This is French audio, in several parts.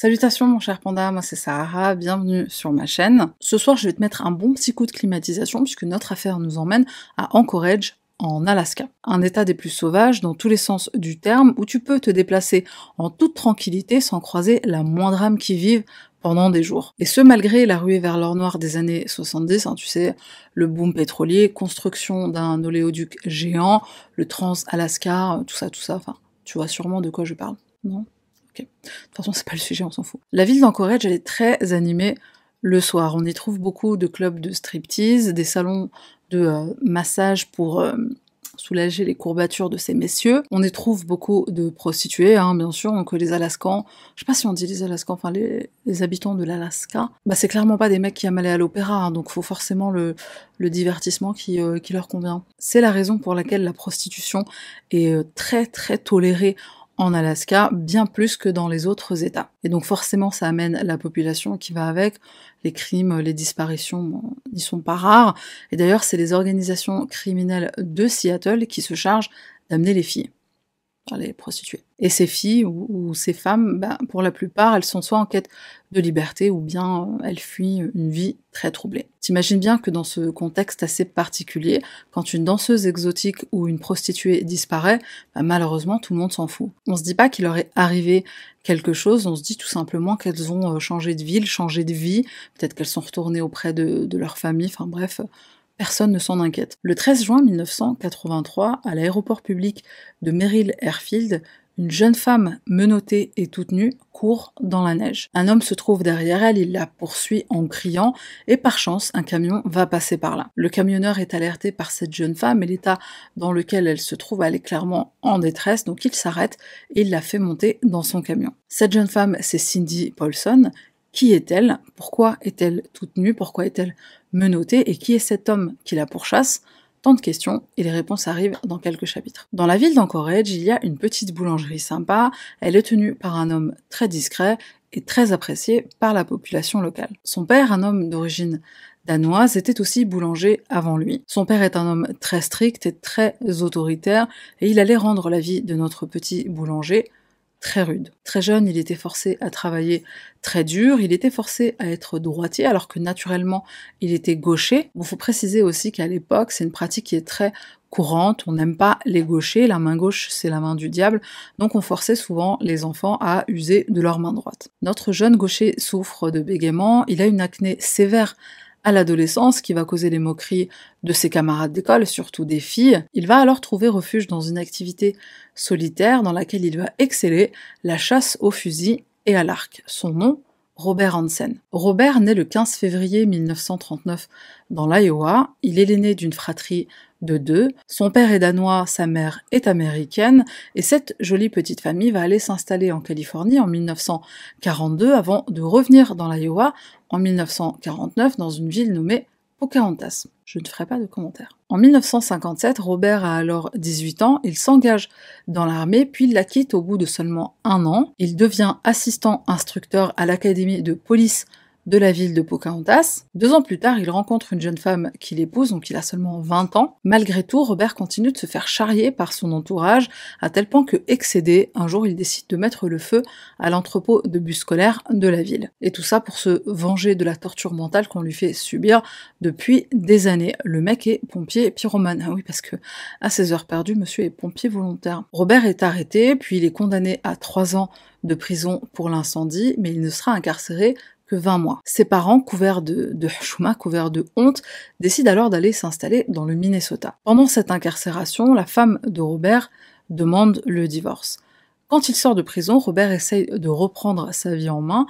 Salutations mon cher panda, moi c'est Sahara, bienvenue sur ma chaîne. Ce soir je vais te mettre un bon petit coup de climatisation puisque notre affaire nous emmène à Anchorage, en Alaska. Un état des plus sauvages dans tous les sens du terme où tu peux te déplacer en toute tranquillité sans croiser la moindre âme qui vive pendant des jours. Et ce malgré la ruée vers l'or noir des années 70, hein, tu sais, le boom pétrolier, construction d'un oléoduc géant, le Trans-Alaska, tout ça, tout ça, enfin, tu vois sûrement de quoi je parle, non? De toute façon, c'est pas le sujet, on s'en fout. La ville d'Anchorage, elle est très animée le soir. On y trouve beaucoup de clubs de striptease, des salons de euh, massage pour euh, soulager les courbatures de ces messieurs. On y trouve beaucoup de prostituées, hein, bien sûr, donc les Alaskans, je sais pas si on dit les Alaskans, enfin les, habitants de l'Alaska, bah c'est clairement pas des mecs qui aiment aller à l'opéra, hein, donc faut forcément le, divertissement euh, qui leur convient. C'est la raison pour laquelle la prostitution est très très tolérée en Alaska, bien plus que dans les autres États. Et donc forcément, ça amène la population qui va avec. Les crimes, les disparitions n'y sont pas rares. Et d'ailleurs, c'est les organisations criminelles de Seattle qui se chargent d'amener les filles les prostituées. Et ces filles ou, ces femmes, ben, pour la plupart, elles sont soit en quête de liberté ou bien euh, elles fuient une vie très troublée. T'imagines bien que dans ce contexte assez particulier, quand une danseuse exotique ou une prostituée disparaît, ben, malheureusement tout le monde s'en fout. On se dit pas qu'il leur est arrivé quelque chose, on se dit tout simplement qu'elles ont euh, changé de ville, changé de vie, peut-être qu'elles sont retournées auprès de, de leur famille, enfin bref, Personne ne s'en inquiète. Le 13 juin 1983, à l'aéroport public de Merrill Airfield, une jeune femme menottée et toute nue court dans la neige. Un homme se trouve derrière elle, il la poursuit en criant et par chance un camion va passer par là. Le camionneur est alerté par cette jeune femme et l'état dans lequel elle se trouve, elle est clairement en détresse, donc il s'arrête et il la fait monter dans son camion. Cette jeune femme, c'est Cindy Paulson qui est-elle? Pourquoi est-elle toute nue? Pourquoi est-elle menottée? Et qui est cet homme qui la pourchasse? Tant de questions, et les réponses arrivent dans quelques chapitres. Dans la ville d'Anchorage, il y a une petite boulangerie sympa, elle est tenue par un homme très discret et très apprécié par la population locale. Son père, un homme d'origine danoise, était aussi boulanger avant lui. Son père est un homme très strict et très autoritaire, et il allait rendre la vie de notre petit boulanger très rude. Très jeune, il était forcé à travailler très dur, il était forcé à être droitier alors que naturellement il était gaucher. Il faut préciser aussi qu'à l'époque, c'est une pratique qui est très courante, on n'aime pas les gauchers, la main gauche c'est la main du diable, donc on forçait souvent les enfants à user de leur main droite. Notre jeune gaucher souffre de bégaiement, il a une acné sévère à l'adolescence qui va causer les moqueries de ses camarades d'école, surtout des filles. Il va alors trouver refuge dans une activité solitaire dans laquelle il va exceller, la chasse au fusil et à l'arc. Son nom, Robert Hansen. Robert naît le 15 février 1939 dans l'Iowa. Il est l'aîné d'une fratrie de deux. Son père est danois, sa mère est américaine, et cette jolie petite famille va aller s'installer en Californie en 1942 avant de revenir dans l'Iowa en 1949 dans une ville nommée Pocahontas. Je ne ferai pas de commentaires. En 1957, Robert a alors 18 ans, il s'engage dans l'armée, puis la quitte au bout de seulement un an. Il devient assistant instructeur à l'académie de police de la ville de Pocahontas. Deux ans plus tard, il rencontre une jeune femme qu'il épouse, donc il a seulement 20 ans. Malgré tout, Robert continue de se faire charrier par son entourage, à tel point que, excédé, un jour il décide de mettre le feu à l'entrepôt de bus scolaire de la ville. Et tout ça pour se venger de la torture mentale qu'on lui fait subir depuis des années. Le mec est pompier pyromane. Ah oui, parce que à ses heures perdues, monsieur est pompier volontaire. Robert est arrêté, puis il est condamné à trois ans de prison pour l'incendie, mais il ne sera incarcéré que 20 mois. Ses parents, couverts de, de couverts de honte, décident alors d'aller s'installer dans le Minnesota. Pendant cette incarcération, la femme de Robert demande le divorce. Quand il sort de prison, Robert essaye de reprendre sa vie en main,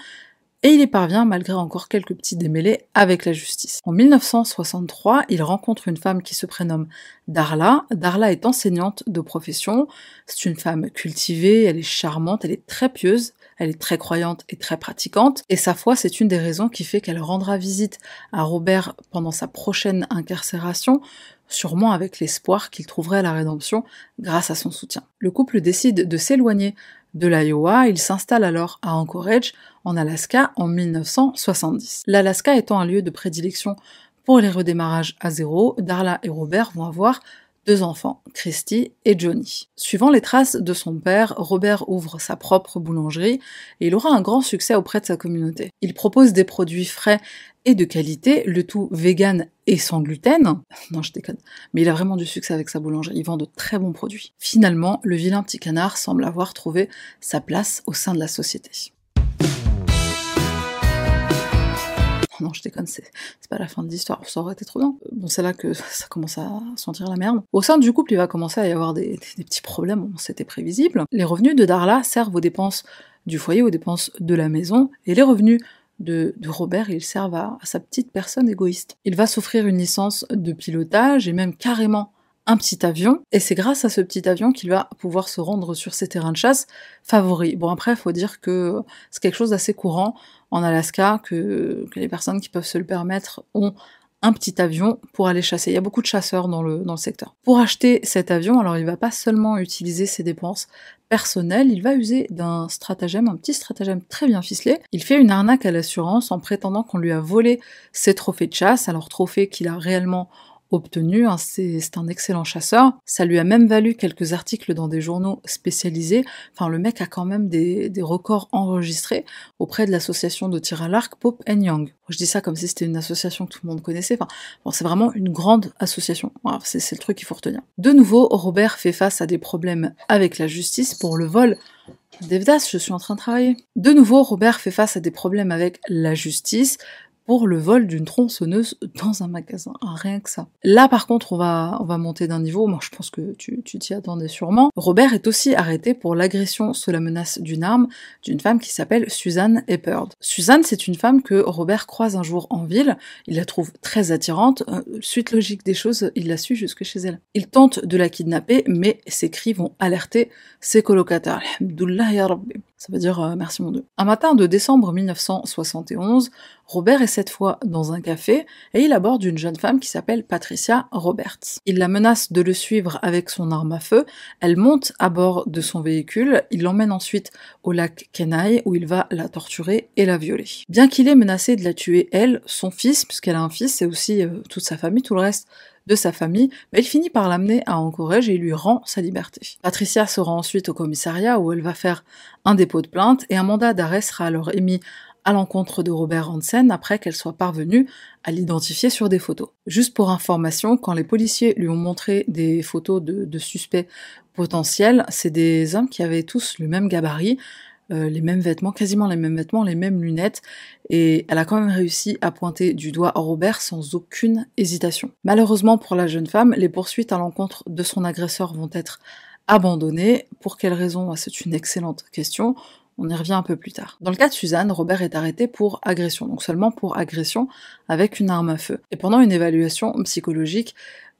et il y parvient malgré encore quelques petits démêlés avec la justice. En 1963, il rencontre une femme qui se prénomme Darla. Darla est enseignante de profession, c'est une femme cultivée, elle est charmante, elle est très pieuse, elle est très croyante et très pratiquante, et sa foi c'est une des raisons qui fait qu'elle rendra visite à Robert pendant sa prochaine incarcération, sûrement avec l'espoir qu'il trouverait la rédemption grâce à son soutien. Le couple décide de s'éloigner de l'Iowa, il s'installe alors à Anchorage, en Alaska, en 1970. L'Alaska étant un lieu de prédilection pour les redémarrages à zéro, Darla et Robert vont avoir deux enfants, Christy et Johnny. Suivant les traces de son père, Robert ouvre sa propre boulangerie et il aura un grand succès auprès de sa communauté. Il propose des produits frais et de qualité, le tout vegan et sans gluten. Non, je déconne. Mais il a vraiment du succès avec sa boulangerie. Il vend de très bons produits. Finalement, le vilain petit canard semble avoir trouvé sa place au sein de la société. non, je déconne, c'est pas la fin de l'histoire, ça aurait été trop bien. Bon, c'est là que ça commence à sentir la merde. Au sein du couple, il va commencer à y avoir des, petits problèmes, c'était prévisible. Les revenus de Darla servent aux dépenses du foyer, aux dépenses de la maison, et les revenus de, Robert, ils servent à, sa petite personne égoïste. Il va s'offrir une licence de pilotage et même carrément un petit avion, et c'est grâce à ce petit avion qu'il va pouvoir se rendre sur ses terrains de chasse favoris. Bon après, il faut dire que c'est quelque chose d'assez courant en Alaska, que, les personnes qui peuvent se le permettre ont un petit avion pour aller chasser. Il y a beaucoup de chasseurs dans le, dans le secteur. Pour acheter cet avion, alors il va pas seulement utiliser ses dépenses personnelles, il va user d'un stratagème, un petit stratagème très bien ficelé. Il fait une arnaque à l'assurance en prétendant qu'on lui a volé ses trophées de chasse, alors trophées qu'il a réellement obtenu, hein, c'est un excellent chasseur. Ça lui a même valu quelques articles dans des journaux spécialisés. Enfin, le mec a quand même des, records enregistrés auprès de l'association de tir à l'arc Pope Young. Je dis ça comme si c'était une association que tout le monde connaissait. Enfin, bon, c'est vraiment une grande association. c'est le truc qu'il faut retenir. De nouveau, Robert fait face à des problèmes avec la justice pour le vol Devdas, je suis en train de travailler. De nouveau, Robert fait face à des problèmes avec la justice pour le vol d'une tronçonneuse dans un magasin. Ah, rien que ça. Là, par contre, on va, on va monter d'un niveau. Moi, je pense que tu t'y attendais sûrement. Robert est aussi arrêté pour l'agression sous la menace d'une arme d'une femme qui s'appelle Suzanne Epperd. Suzanne, c'est une femme que Robert croise un jour en ville. Il la trouve très attirante. Euh, suite logique des choses, il la suit jusque chez elle. Il tente de la kidnapper, mais ses cris vont alerter ses colocataires. Ça veut dire euh, merci mon Dieu. Un matin de décembre 1971, Robert est cette fois dans un café et il aborde une jeune femme qui s'appelle Patricia Roberts. Il la menace de le suivre avec son arme à feu, elle monte à bord de son véhicule, il l'emmène ensuite au lac Kenai où il va la torturer et la violer. Bien qu'il ait menacé de la tuer elle, son fils, puisqu'elle a un fils et aussi euh, toute sa famille, tout le reste de sa famille, mais il finit par l'amener à Anchorage et lui rend sa liberté. Patricia se rend ensuite au commissariat où elle va faire un dépôt de plainte et un mandat d'arrêt sera alors émis à l'encontre de Robert Hansen après qu'elle soit parvenue à l'identifier sur des photos. Juste pour information, quand les policiers lui ont montré des photos de, suspects potentiels, c'est des hommes qui avaient tous le même gabarit, euh, les mêmes vêtements, quasiment les mêmes vêtements, les mêmes lunettes, et elle a quand même réussi à pointer du doigt Robert sans aucune hésitation. Malheureusement pour la jeune femme, les poursuites à l'encontre de son agresseur vont être abandonnées. Pour quelle raison? C'est une excellente question. On y revient un peu plus tard. Dans le cas de Suzanne, Robert est arrêté pour agression, donc seulement pour agression avec une arme à feu. Et pendant une évaluation psychologique,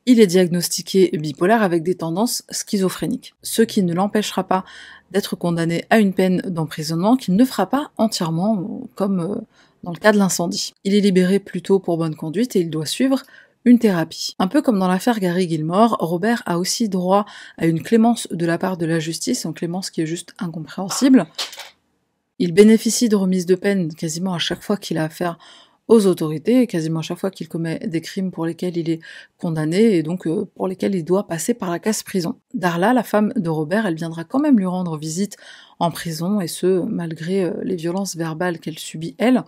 il est diagnostiqué bipolaire avec des tendances schizophréniques, ce qui ne l'empêchera pas d'être condamné à une peine d'emprisonnement qu'il ne fera pas entièrement, comme euh, dans le cas de l'incendie. Il est libéré plutôt pour bonne conduite et il doit suivre une thérapie. Un peu comme dans l'affaire Gary Gilmore, Robert a aussi droit à une clémence de la part de la justice, une clémence qui est juste incompréhensible. Il bénéficie de remise de peine quasiment à chaque fois qu'il a affaire aux autorités, quasiment chaque fois qu'il commet des crimes pour lesquels il est condamné et donc euh, pour lesquels il doit passer par la case prison. Darla, la femme de Robert, elle viendra quand même lui rendre visite en prison et ce, malgré euh, les violences verbales qu'elle subit elle,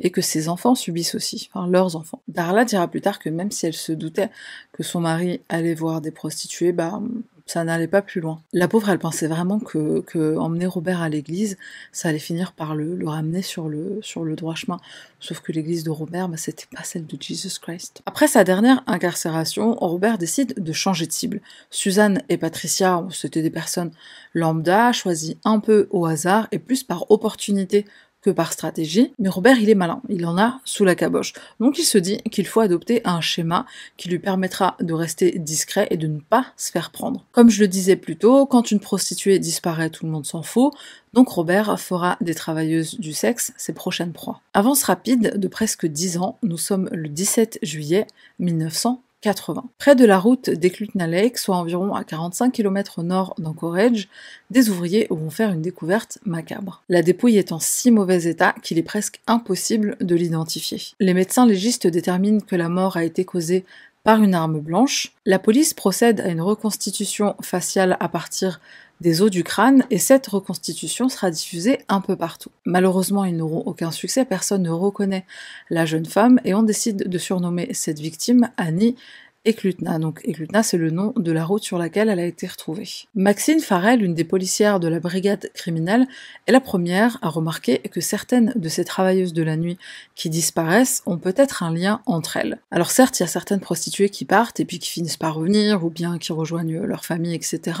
et que ses enfants subissent aussi, enfin leurs enfants. Darla dira plus tard que même si elle se doutait que son mari allait voir des prostituées, bah ça n'allait pas plus loin. La pauvre, elle pensait vraiment que, que emmener Robert à l'église, ça allait finir par le, le, ramener sur le, sur le droit chemin. Sauf que l'église de Robert, bah, c'était pas celle de Jesus Christ. Après sa dernière incarcération, Robert décide de changer de cible. Suzanne et Patricia, c'était des personnes lambda, choisies un peu au hasard et plus par opportunité que par stratégie, mais Robert il est malin, il en a sous la caboche. Donc il se dit qu'il faut adopter un schéma qui lui permettra de rester discret et de ne pas se faire prendre. Comme je le disais plus tôt, quand une prostituée disparaît, tout le monde s'en fout, donc Robert fera des travailleuses du sexe ses prochaines proies. Avance rapide de presque 10 ans, nous sommes le 17 juillet 1900. Près de la route d'Eklutna Lake, soit environ à 45 km au nord d'Anchorage, des ouvriers vont faire une découverte macabre. La dépouille est en si mauvais état qu'il est presque impossible de l'identifier. Les médecins légistes déterminent que la mort a été causée par une arme blanche. La police procède à une reconstitution faciale à partir des os du crâne et cette reconstitution sera diffusée un peu partout. Malheureusement, ils n'auront aucun succès, personne ne reconnaît la jeune femme et on décide de surnommer cette victime Annie Eklutna. Donc Eklutna, c'est le nom de la route sur laquelle elle a été retrouvée. Maxine Farrell, une des policières de la brigade criminelle, est la première à remarquer que certaines de ces travailleuses de la nuit qui disparaissent ont peut-être un lien entre elles. Alors certes, il y a certaines prostituées qui partent et puis qui finissent par revenir, ou bien qui rejoignent leur famille, etc.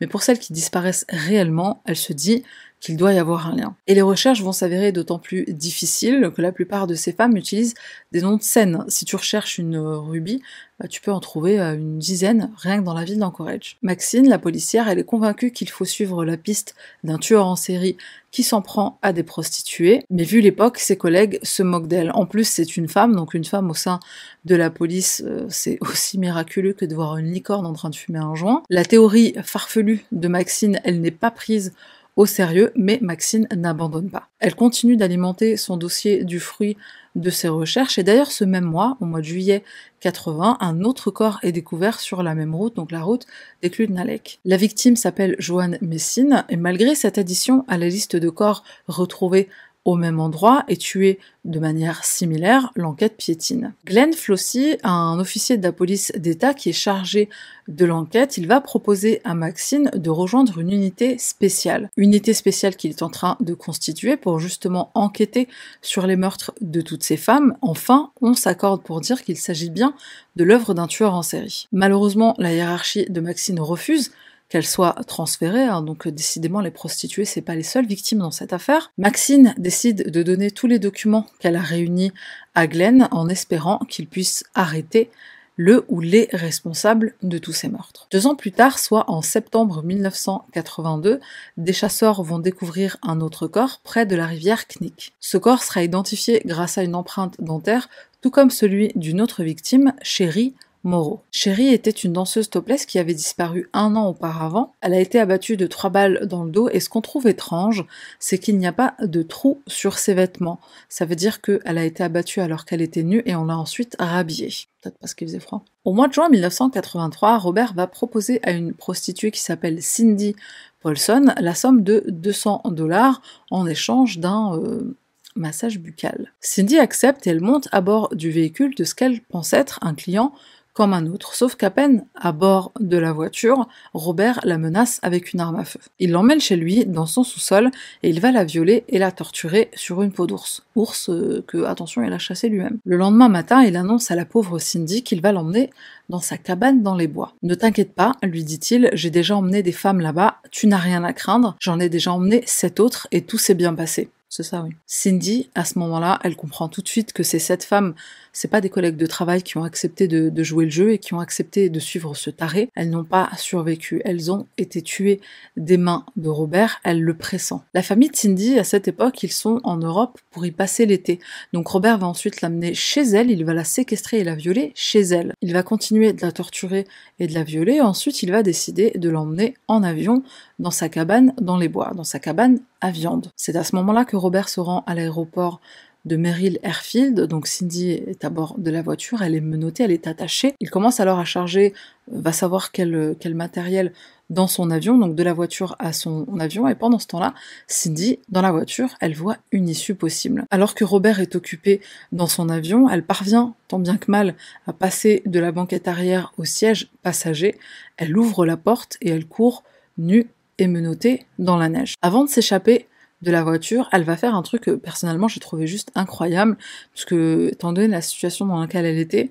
Mais pour celles qui disparaissent réellement, elle se dit qu'il doit y avoir un lien. Et les recherches vont s'avérer d'autant plus difficiles que la plupart de ces femmes utilisent des noms de scènes. Si tu recherches une rubis, bah, tu peux en trouver euh, une dizaine rien que dans la ville d'Anchorage. Maxine, la policière, elle est convaincue qu'il faut suivre la piste d'un tueur en série qui s'en prend à des prostituées, mais vu l'époque, ses collègues se moquent d'elle. En plus, c'est une femme, donc une femme au sein de la police, euh, c'est aussi miraculeux que de voir une licorne en train de fumer un joint. La théorie farfelue de Maxine, elle n'est pas prise au sérieux, mais Maxine n'abandonne pas. Elle continue d'alimenter son dossier du fruit de ses recherches, et d'ailleurs ce même mois, au mois de juillet 80, un autre corps est découvert sur la même route, donc la route des Clous de Nalek. La victime s'appelle Joanne Messine, et malgré cette addition à la liste de corps retrouvés au même endroit et tué de manière similaire, l'enquête piétine. Glenn Flossie, un officier de la police d'État qui est chargé de l'enquête, il va proposer à Maxine de rejoindre une unité spéciale. Unité spéciale qu'il est en train de constituer pour justement enquêter sur les meurtres de toutes ces femmes. Enfin, on s'accorde pour dire qu'il s'agit bien de l'œuvre d'un tueur en série. Malheureusement, la hiérarchie de Maxine refuse qu'elle soit transférée. Hein. donc décidément, les prostituées, c'est pas les seules victimes dans cette affaire. Maxine décide de donner tous les documents qu'elle a réunis à Glenn en espérant qu'il puisse arrêter le ou les responsables de tous ces meurtres. Deux ans plus tard, soit en septembre 1982, des chasseurs vont découvrir un autre corps près de la rivière Knik. Ce corps sera identifié grâce à une empreinte dentaire, tout comme celui d'une autre victime, Sherry Moreau. Sherry était une danseuse topless qui avait disparu un an auparavant. Elle a été abattue de trois balles dans le dos et ce qu'on trouve étrange, c'est qu'il n'y a pas de trou sur ses vêtements. Ça veut dire qu'elle a été abattue alors qu'elle était nue et on l'a ensuite rhabillée. Peut-être parce qu'il faisait froid. Au mois de juin 1983, Robert va proposer à une prostituée qui s'appelle Cindy Paulson la somme de 200 dollars en échange d'un euh, massage buccal. Cindy accepte et elle monte à bord du véhicule de ce qu'elle pense être un client comme un autre, sauf qu'à peine à bord de la voiture, Robert la menace avec une arme à feu. Il l'emmène chez lui, dans son sous-sol, et il va la violer et la torturer sur une peau d'ours. Ours euh, que, attention, il a chassé lui-même. Le lendemain matin, il annonce à la pauvre Cindy qu'il va l'emmener dans sa cabane dans les bois. Ne t'inquiète pas, lui dit-il, j'ai déjà emmené des femmes là-bas, tu n'as rien à craindre, j'en ai déjà emmené sept autres et tout s'est bien passé. C'est ça, oui. Cindy, à ce moment-là, elle comprend tout de suite que ces sept femmes, c'est pas des collègues de travail qui ont accepté de, jouer le jeu et qui ont accepté de suivre ce taré. Elles n'ont pas survécu. Elles ont été tuées des mains de Robert. Elle le pressent. La famille de Cindy, à cette époque, ils sont en Europe pour y passer l'été. Donc Robert va ensuite l'amener chez elle. Il va la séquestrer et la violer chez elle. Il va continuer de la torturer et de la violer. Ensuite, il va décider de l'emmener en avion dans sa cabane dans les bois, dans sa cabane à viande. C'est à ce moment-là que Robert se rend à l'aéroport de Merrill Airfield, donc Cindy est à bord de la voiture, elle est menottée, elle est attachée. Il commence alors à charger, euh, va savoir quel, quel matériel dans son avion, donc de la voiture à son avion, et pendant ce temps-là, Cindy, dans la voiture, elle voit une issue possible. Alors que Robert est occupé dans son avion, elle parvient, tant bien que mal, à passer de la banquette arrière au siège passager, elle ouvre la porte et elle court nue et menottée dans la neige. Avant de s'échapper, de la voiture, elle va faire un truc que personnellement j'ai trouvé juste incroyable, puisque étant donné la situation dans laquelle elle était,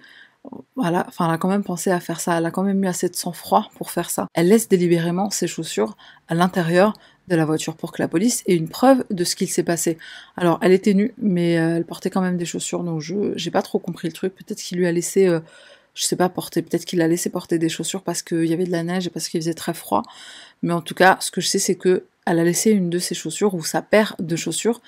voilà, enfin elle a quand même pensé à faire ça, elle a quand même eu assez de sang-froid pour faire ça. Elle laisse délibérément ses chaussures à l'intérieur de la voiture pour que la police ait une preuve de ce qu'il s'est passé. Alors elle était nue, mais euh, elle portait quand même des chaussures, donc je j'ai pas trop compris le truc. Peut-être qu'il lui a laissé euh, je sais pas porter, peut-être qu'il a laissé porter des chaussures parce qu'il y avait de la neige et parce qu'il faisait très froid. Mais en tout cas, ce que je sais, c'est que elle a laissé une de ses chaussures ou sa paire de chaussures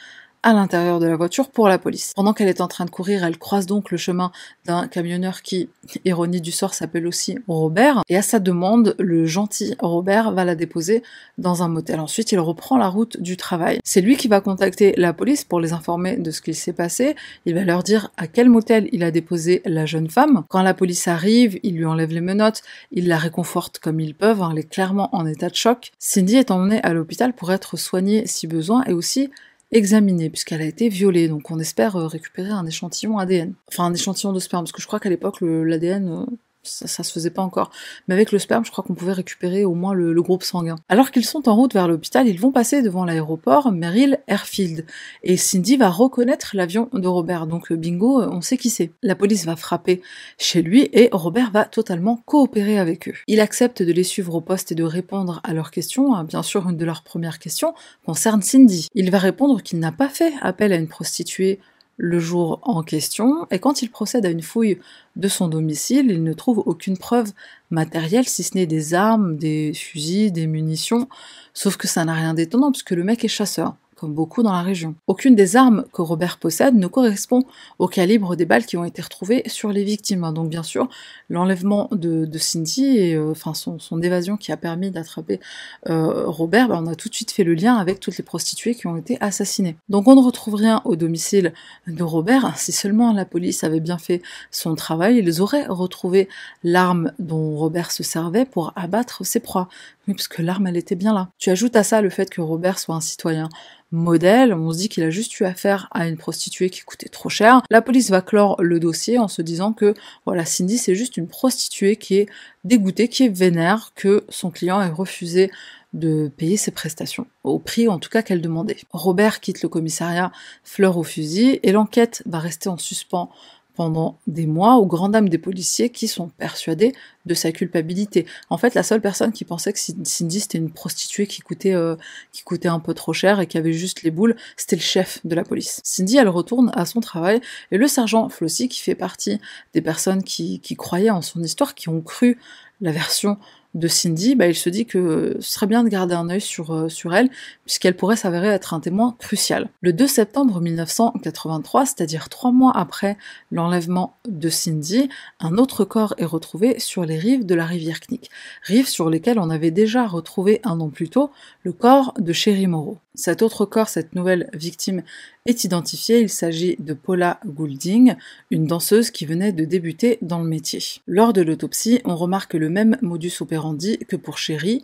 à l'intérieur de la voiture pour la police. Pendant qu'elle est en train de courir, elle croise donc le chemin d'un camionneur qui, ironie du sort, s'appelle aussi Robert. Et à sa demande, le gentil Robert va la déposer dans un motel. Ensuite, il reprend la route du travail. C'est lui qui va contacter la police pour les informer de ce qu'il s'est passé. Il va leur dire à quel motel il a déposé la jeune femme. Quand la police arrive, il lui enlève les menottes, il la réconforte comme ils peuvent, hein, elle est clairement en état de choc. Cindy est emmenée à l'hôpital pour être soignée si besoin et aussi examinée puisqu'elle a été violée. Donc on espère euh, récupérer un échantillon ADN. Enfin un échantillon de sperme parce que je crois qu'à l'époque l'ADN euh, ça, se faisait pas encore. Mais avec le sperme, je crois qu'on pouvait récupérer au moins le, groupe sanguin. Alors qu'ils sont en route vers l'hôpital, ils vont passer devant l'aéroport Merrill Airfield. Et Cindy va reconnaître l'avion de Robert. Donc euh, bingo, euh, on sait qui c'est. La police va frapper chez lui et Robert va totalement coopérer avec eux. Il accepte de les suivre au poste et de répondre à leurs questions. Hein, bien sûr, une de leurs premières questions concerne Cindy. Il va répondre qu'il n'a pas fait appel à une prostituée le jour en question, et quand il procède à une fouille de son domicile, il ne trouve aucune preuve matérielle, si ce n'est des armes, des fusils, des munitions, sauf que ça n'a rien d'étonnant, puisque le mec est chasseur comme beaucoup dans la région. Aucune des armes que Robert possède ne correspond au calibre des balles qui ont été retrouvées sur les victimes. Donc bien sûr, l'enlèvement de, Cindy et euh, son, évasion qui a permis d'attraper euh, Robert, bah, on a tout de suite fait le lien avec toutes les prostituées qui ont été assassinées. Donc on ne retrouve rien au domicile de Robert. Si seulement la police avait bien fait son travail, ils auraient retrouvé l'arme dont Robert se servait pour abattre ses proies. Oui, parce que l'arme, elle était bien là. Tu ajoutes à ça le fait que Robert soit un citoyen modèle, on se dit qu'il a juste eu affaire à une prostituée qui coûtait trop cher. La police va clore le dossier en se disant que voilà, Cindy c'est juste une prostituée qui est dégoûtée, qui est vénère que son client ait refusé de payer ses prestations, au prix en tout cas qu'elle demandait. Robert quitte le commissariat fleur au fusil et l'enquête va rester en suspens pendant des mois aux grandes dames des policiers qui sont persuadés de sa culpabilité. En fait, la seule personne qui pensait que Cindy c'était une prostituée qui coûtait, euh, qui coûtait un peu trop cher et qui avait juste les boules, c'était le chef de la police. Cindy, elle retourne à son travail et le sergent Flossie, qui fait partie des personnes qui, qui croyaient en son histoire, qui ont cru la version de Cindy, bah, il se dit que ce serait bien de garder un œil sur, euh, sur elle, puisqu'elle pourrait s'avérer être un témoin crucial. Le 2 septembre 1983, c'est-à-dire trois mois après l'enlèvement de Cindy, un autre corps est retrouvé sur les rives de la rivière Knick, rives sur lesquelles on avait déjà retrouvé un an plus tôt le corps de Sherry Moreau. Cet autre corps, cette nouvelle victime, est identifié. Il s'agit de Paula Goulding, une danseuse qui venait de débuter dans le métier. Lors de l'autopsie, on remarque le même modus operandi que pour Sherry,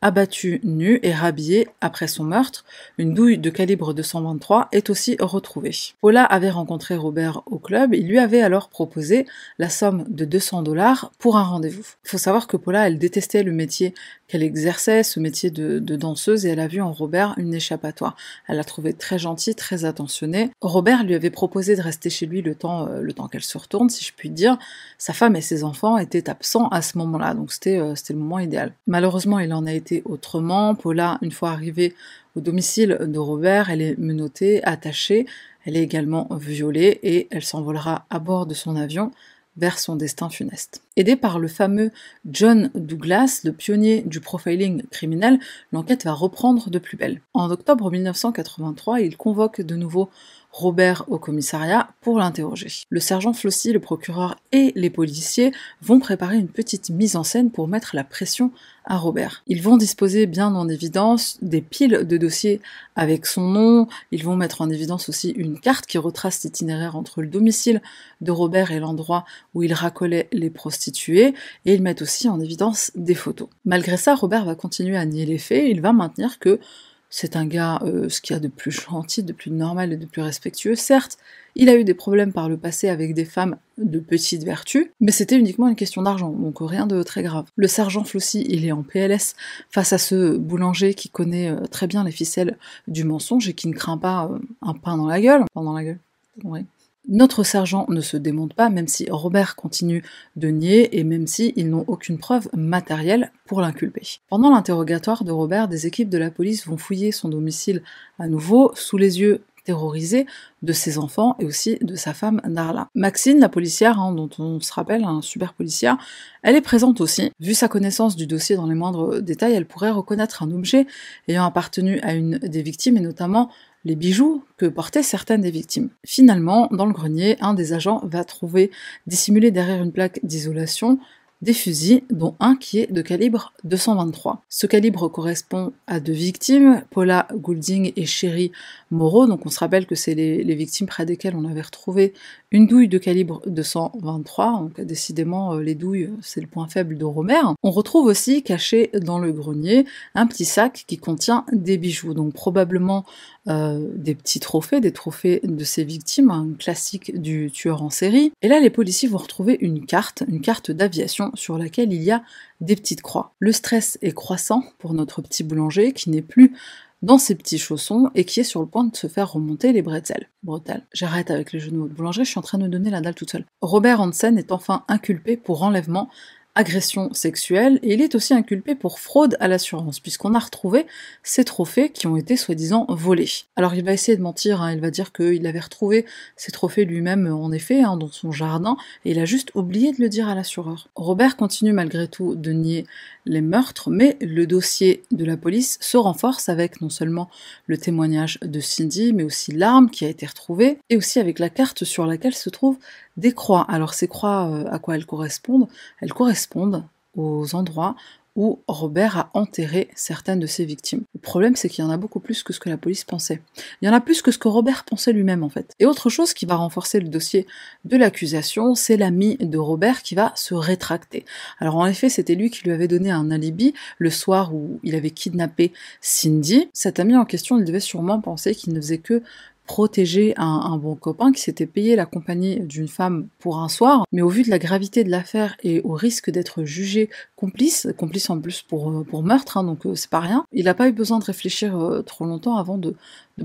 Abattue nue et rhabillée après son meurtre, une douille de calibre 223 est aussi retrouvée. Paula avait rencontré Robert au club, il lui avait alors proposé la somme de 200 dollars pour un rendez-vous. Il faut savoir que Paula, elle détestait le métier qu'elle exerçait, ce métier de, danseuse, et elle a vu en Robert une échappatoire. Elle l'a trouvé très gentil, très attentionné. Robert lui avait proposé de rester chez lui le temps, euh, le temps qu'elle se retourne, si je puis dire. Sa femme et ses enfants étaient absents à ce moment-là, donc c'était euh, c'était le moment idéal. Malheureusement, il en a été autrement. Paula, une fois arrivée au domicile de Robert, elle est menottée, attachée, elle est également violée et elle s'envolera à bord de son avion vers son destin funeste. Aidé par le fameux John Douglas, le pionnier du profiling criminel, l'enquête va reprendre de plus belle. En octobre 1983, il convoque de nouveau Robert au commissariat pour l'interroger. Le sergent Flossie, le procureur et les policiers vont préparer une petite mise en scène pour mettre la pression à Robert. Ils vont disposer bien en évidence des piles de dossiers avec son nom, ils vont mettre en évidence aussi une carte qui retrace l'itinéraire entre le domicile de Robert et l'endroit où il racolait les prostituées, et ils mettent aussi en évidence des photos. Malgré ça, Robert va continuer à nier les faits, il va maintenir que c'est un gars, euh, ce qu'il y a de plus gentil, de plus normal et de plus respectueux. Certes, il a eu des problèmes par le passé avec des femmes de petite vertu, mais c'était uniquement une question d'argent, donc rien de très grave. Le sergent Flossie, il est en PLS face à ce boulanger qui connaît euh, très bien les ficelles du mensonge et qui ne craint pas euh, un pain dans la gueule. Pain la gueule. Ouais. Notre sergent ne se démonte pas, même si Robert continue de nier et même si ils n'ont aucune preuve matérielle pour l'inculper. Pendant l'interrogatoire de Robert, des équipes de la police vont fouiller son domicile à nouveau sous les yeux terrorisés de ses enfants et aussi de sa femme Darla. Maxine, la policière, hein, dont on se rappelle, un super policière, elle est présente aussi. Vu sa connaissance du dossier dans les moindres détails, elle pourrait reconnaître un objet ayant appartenu à une des victimes et notamment les bijoux que portaient certaines des victimes. Finalement, dans le grenier, un des agents va trouver dissimulé derrière une plaque d'isolation des fusils, dont un qui est de calibre 223. Ce calibre correspond à deux victimes, Paula Goulding et Sherry Moreau. Donc on se rappelle que c'est les, victimes près desquelles on avait retrouvé une douille de calibre 223. Donc décidément, euh, les douilles, c'est le point faible de Romer. On retrouve aussi caché dans le grenier un petit sac qui contient des bijoux. Donc probablement euh, des petits trophées, des trophées de ses victimes, un classique du tueur en série. Et là, les policiers vont retrouver une carte, une carte d'aviation sur laquelle il y a des petites croix. Le stress est croissant pour notre petit boulanger qui n'est plus dans ses petits chaussons et qui est sur le point de se faire remonter les. Bretelles. J'arrête avec les genoux de boulangerie, je suis en train de donner la dalle toute seule. Robert Hansen est enfin inculpé pour enlèvement agression sexuelle, et il est aussi inculpé pour fraude à l'assurance, puisqu'on a retrouvé ces trophées qui ont été soi-disant volés. Alors il va essayer de mentir, hein, il va dire qu'il avait retrouvé ces trophées lui-même en effet hein, dans son jardin, et il a juste oublié de le dire à l'assureur. Robert continue malgré tout de nier les meurtres, mais le dossier de la police se renforce avec non seulement le témoignage de Cindy, mais aussi l'arme qui a été retrouvée, et aussi avec la carte sur laquelle se trouvent des croix. Alors ces croix, euh, à quoi elles correspondent? Elles correspondent aux endroits où Robert a enterré certaines de ses victimes. Le problème, c'est qu'il y en a beaucoup plus que ce que la police pensait. Il y en a plus que ce que Robert pensait lui-même, en fait. Et autre chose qui va renforcer le dossier de l'accusation, c'est l'ami de Robert qui va se rétracter. Alors en effet, c'était lui qui lui avait donné un alibi le soir où il avait kidnappé Cindy. Cet ami en question, il devait sûrement penser qu'il ne faisait que protéger un, bon copain qui s'était payé la compagnie d'une femme pour un soir, mais au vu de la gravité de l'affaire et au risque d'être jugé complice, complice en plus pour, euh, meurtre, hein, donc euh, c'est pas rien, il n'a pas eu besoin de réfléchir euh, trop longtemps avant de,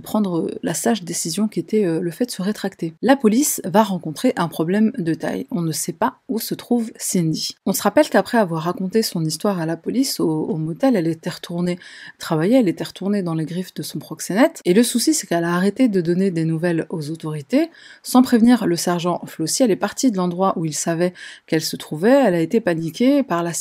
prendre la sage décision qui était le fait de se rétracter. La police va rencontrer un problème de taille. On ne sait pas où se trouve Cindy. On se rappelle qu'après avoir raconté son histoire à la police au, motel, elle était retournée travailler, elle était retournée dans les griffes de son proxénète. Et le souci, c'est qu'elle a arrêté de donner des nouvelles aux autorités. Sans prévenir le sergent Flossie, elle est partie de l'endroit où il savait qu'elle se trouvait. Elle a été paniquée par la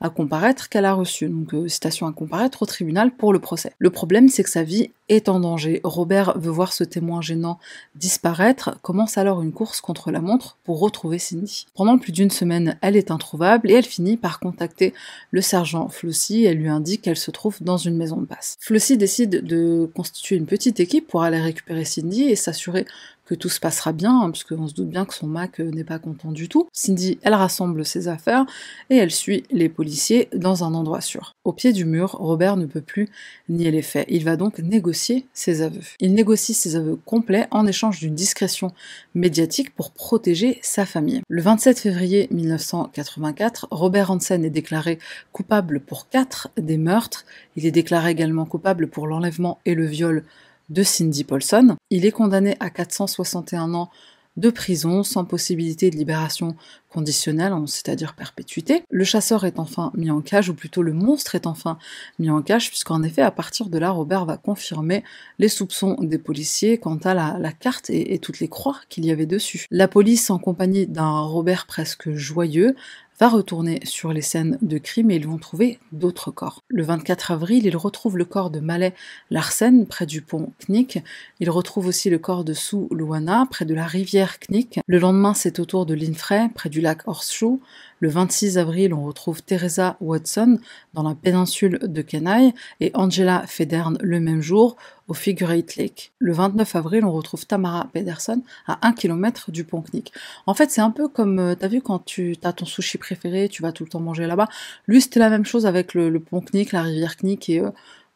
à comparaître qu'elle a reçue. Donc, euh, citation à comparaître au tribunal pour le procès. Le problème, c'est que sa vie est en danger. Robert veut voir ce témoin gênant disparaître, commence alors une course contre la montre pour retrouver Cindy. Pendant plus d'une semaine, elle est introuvable et elle finit par contacter le sergent Flossie. Elle lui indique qu'elle se trouve dans une maison de passe. Flossie décide de constituer une petite équipe pour aller récupérer Cindy et s'assurer que tout se passera bien, hein, puisqu'on se doute bien que son Mac euh, n'est pas content du tout. Cindy, elle rassemble ses affaires et elle suit les policiers dans un endroit sûr. Au pied du mur, Robert ne peut plus nier les faits. Il va donc négocier ses aveux. Il négocie ses aveux complets en échange d'une discrétion médiatique pour protéger sa famille. Le 27 février 1984, Robert Hansen est déclaré coupable pour quatre des meurtres. Il est déclaré également coupable pour l'enlèvement et le viol de Cindy Paulson. Il est condamné à 461 ans de prison sans possibilité de libération conditionnelle, hein, c'est-à-dire perpétuité. Le chasseur est enfin mis en cage, ou plutôt le monstre est enfin mis en cage, puisqu'en effet, à partir de là, Robert va confirmer les soupçons des policiers quant à la, carte et, et, toutes les croix qu'il y avait dessus. La police, en compagnie d'un Robert presque joyeux, va retourner sur les scènes de crime et ils vont trouver d'autres corps. Le 24 avril, ils retrouvent le corps de Malay Larsen près du pont Knik. Ils retrouvent aussi le corps de Sue Luana près de la rivière Knik. Le lendemain, c'est au tour de Linfrey près du lac Horseshoe. Le 26 avril, on retrouve Teresa Watson dans la péninsule de Kenai et Angela Federn le même jour au Figurate Lake. Le 29 avril, on retrouve Tamara Pedersen à 1 km du pont Knik. En fait, c'est un peu comme, euh, t'as vu quand tu as ton sushi préféré, tu vas tout le temps manger là-bas. Lui, c'était la même chose avec le, pont Knik, la rivière Knik et, euh,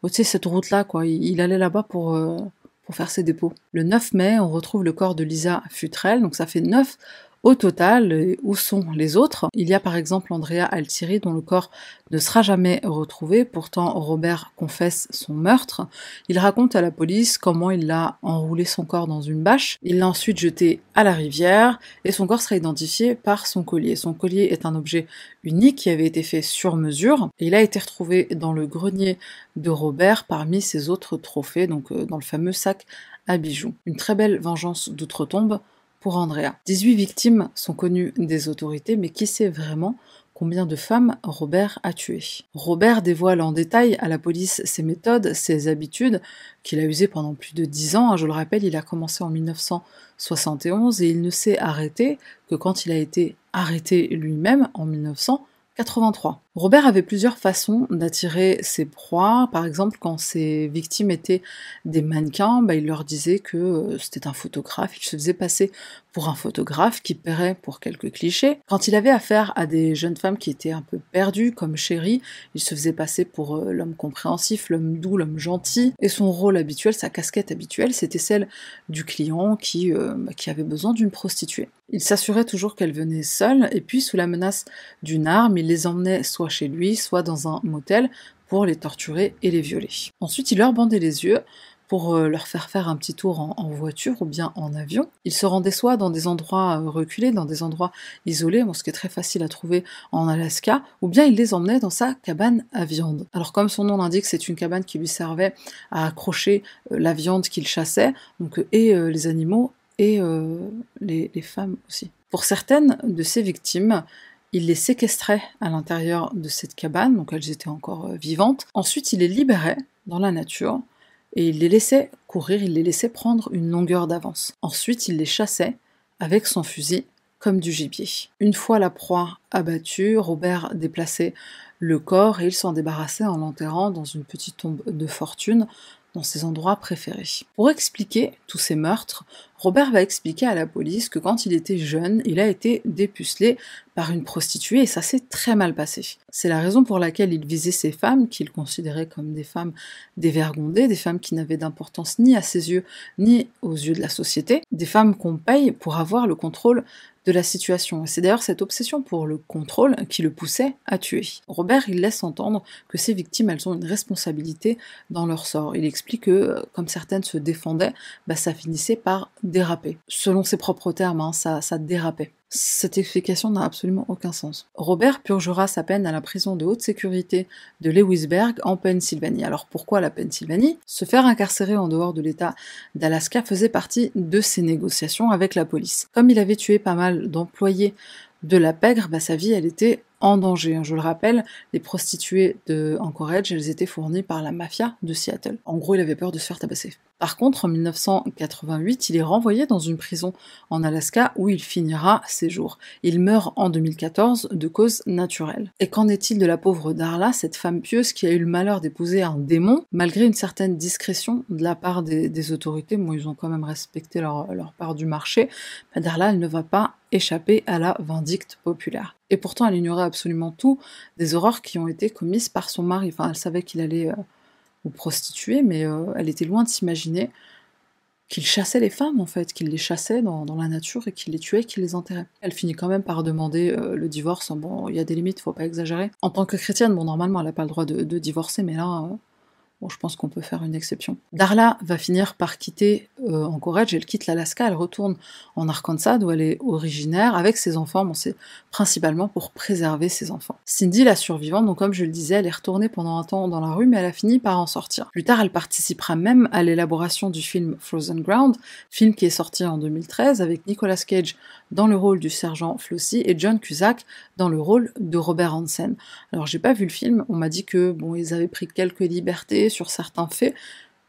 tu sais, cette route-là, quoi. Il, allait là-bas pour... Euh, pour faire ses dépôts. Le 9 mai, on retrouve le corps de Lisa Futrell, donc ça fait 9 au total, où sont les autres? Il y a par exemple Andrea Altieri dont le corps ne sera jamais retrouvé, pourtant Robert confesse son meurtre. Il raconte à la police comment il a enroulé son corps dans une bâche, il l'a ensuite jeté à la rivière et son corps sera identifié par son collier. Son collier est un objet unique qui avait été fait sur mesure il a été retrouvé dans le grenier de Robert parmi ses autres trophées, donc euh, dans le fameux sac à bijoux. Une très belle vengeance d'outre-tombe pour Andrea. 18 victimes sont connues des autorités, mais qui sait vraiment combien de femmes Robert a tuées? Robert dévoile en détail à la police ses méthodes, ses habitudes, qu'il a usées pendant plus de dix ans. Je le rappelle, il a commencé en 1971 et il ne s'est arrêté que quand il a été arrêté lui-même en 1900 83. Robert avait plusieurs façons d'attirer ses proies. Par exemple, quand ses victimes étaient des mannequins, bah, il leur disait que euh, c'était un photographe. Il se faisait passer pour un photographe qui paierait pour quelques clichés. Quand il avait affaire à des jeunes femmes qui étaient un peu perdues, comme Chérie, il se faisait passer pour euh, l'homme compréhensif, l'homme doux, l'homme gentil. Et son rôle habituel, sa casquette habituelle, c'était celle du client qui, euh, bah, qui avait besoin d'une prostituée. Il s'assurait toujours qu'elle venait seule, et puis sous la menace d'une arme, il les emmenait chez lui, soit dans un motel pour les torturer et les violer. Ensuite, il leur bandait les yeux pour euh, leur faire faire un petit tour en, voiture ou bien en avion. Il se rendait soit dans des endroits euh, reculés, dans des endroits isolés, ce qui est très facile à trouver en Alaska, ou bien il les emmenait dans sa cabane à viande. Alors comme son nom l'indique, c'est une cabane qui lui servait à accrocher euh, la viande qu'il chassait, donc et les animaux et les, les femmes aussi. Pour certaines de ses victimes, il les séquestrait à l'intérieur de cette cabane, donc elles étaient encore vivantes. Ensuite, il les libérait dans la nature et il les laissait courir, il les laissait prendre une longueur d'avance. Ensuite, il les chassait avec son fusil comme du gibier. Une fois la proie abattue, Robert déplaçait le corps et il s'en débarrassait en l'enterrant dans une petite tombe de fortune dans ses endroits préférés. Pour expliquer tous ces meurtres, Robert va expliquer à la police que quand il était jeune, il a été dépucelé par une prostituée et ça s'est très mal passé. C'est la raison pour laquelle il visait ces femmes qu'il considérait comme des femmes dévergondées, des femmes qui n'avaient d'importance ni à ses yeux ni aux yeux de la société, des femmes qu'on paye pour avoir le contrôle de la situation. C'est d'ailleurs cette obsession pour le contrôle qui le poussait à tuer. Robert, il laisse entendre que ses victimes, elles ont une responsabilité dans leur sort. Il explique que, comme certaines se défendaient, bah, ça finissait par déraper. Selon ses propres termes, hein, ça, ça dérapait. Cette explication n'a absolument aucun sens. Robert purgera sa peine à la prison de haute sécurité de Lewisburg en Pennsylvanie. Alors pourquoi la Pennsylvanie? Se faire incarcérer en dehors de l'État d'Alaska faisait partie de ses négociations avec la police. Comme il avait tué pas mal d'employés de la pègre, bah, sa vie elle était en danger. Je le rappelle, les prostituées de Anchorage, elles étaient fournies par la mafia de Seattle. En gros, il avait peur de se faire tabasser. Par contre, en 1988, il est renvoyé dans une prison en Alaska où il finira ses jours. Il meurt en 2014 de cause naturelle. Et qu'en est-il de la pauvre Darla, cette femme pieuse qui a eu le malheur d'épouser un démon, malgré une certaine discrétion de la part des, autorités, bon, ils ont quand même respecté leur, part du marché, mais Darla, elle ne va pas échapper à la vindicte populaire. Et pourtant, elle ignorait absolument tout des horreurs qui ont été commises par son mari. Enfin, elle savait qu'il allait euh, prostituer, mais euh, elle était loin de s'imaginer qu'il chassait les femmes, en fait, qu'il les chassait dans, la nature et qu'il les tuait, qu'il les enterrait. Elle finit quand même par demander euh, le divorce. Bon, il y a des limites, faut pas exagérer. En tant que chrétienne, bon, normalement, elle n'a pas le droit de, de divorcer, mais là, Je pense qu'on peut faire une exception. Darla va finir par quitter euh, Anchorage, elle quitte l'Alaska, elle retourne en Arkansas, où elle est originaire, avec ses enfants. C'est principalement pour préserver ses enfants. Cindy, la survivante, donc comme je le disais, elle est retournée pendant un temps dans la rue, mais elle a fini par en sortir. Plus tard, elle participera même à l'élaboration du film Frozen Ground, film qui est sorti en 2013 avec Nicolas Cage dans le rôle du sergent Flossie et John Cusack dans le rôle de Robert Hansen. Alors j'ai pas vu le film, on m'a dit que bon ils avaient pris quelques libertés sur certains faits,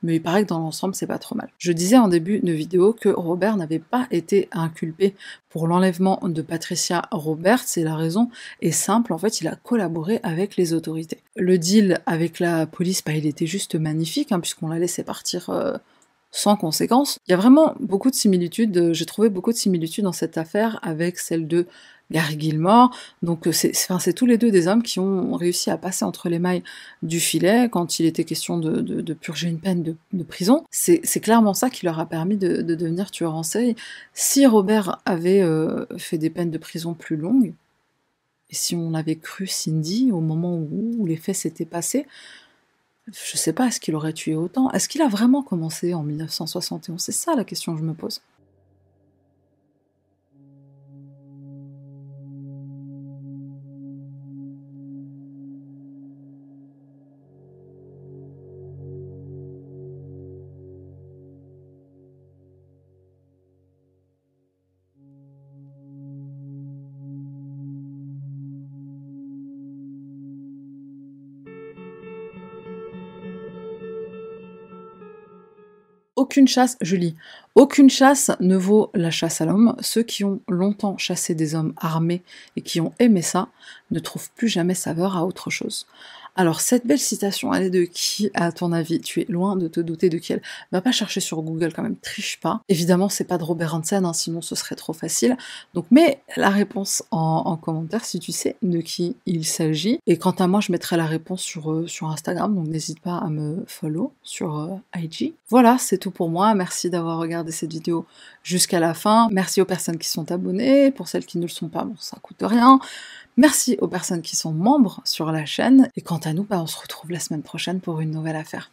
mais il paraît que dans l'ensemble c'est pas trop mal. Je disais en début de vidéo que Robert n'avait pas été inculpé pour l'enlèvement de Patricia Robert, c'est la raison est simple, en fait il a collaboré avec les autorités. Le deal avec la police, bah, il était juste magnifique, hein, puisqu'on l'a laissé partir euh, sans conséquence. Il y a vraiment beaucoup de similitudes, euh, j'ai trouvé beaucoup de similitudes dans cette affaire avec celle de Gary Gilmore. Donc euh, c'est enfin, tous les deux des hommes qui ont réussi à passer entre les mailles du filet quand il était question de, purger une peine de, prison. C'est clairement ça qui leur a permis de, devenir tueurs en série. Si Robert avait euh, fait des peines de prison plus longues, et si on avait cru Cindy au moment où, les faits s'étaient passés, je sais pas, est-ce qu'il aurait tué autant? Est-ce qu'il a vraiment commencé en 1971 C'est ça la question que je me pose. Aucune chasse, je lis, aucune chasse ne vaut la chasse à l'homme. Ceux qui ont longtemps chassé des hommes armés et qui ont aimé ça ne trouvent plus jamais saveur à autre chose. Alors cette belle citation, elle est de qui à ton avis? Tu es loin de te douter de qui elle? Va pas chercher sur Google quand même, triche pas. Évidemment, c'est pas de Robert Hansen, hein, sinon ce serait trop facile. Donc mets la réponse en, commentaire si tu sais de qui il s'agit. Et quant à moi, je mettrai la réponse sur, euh, Instagram, donc n'hésite pas à me follow sur euh, IG. Voilà, c'est tout pour moi. Merci d'avoir regardé cette vidéo jusqu'à la fin. Merci aux personnes qui sont abonnées. Pour celles qui ne le sont pas, bon, ça coûte rien. Merci aux personnes qui sont membres sur la chaîne. Et quant à nous, bah, on se retrouve la semaine prochaine pour une nouvelle affaire.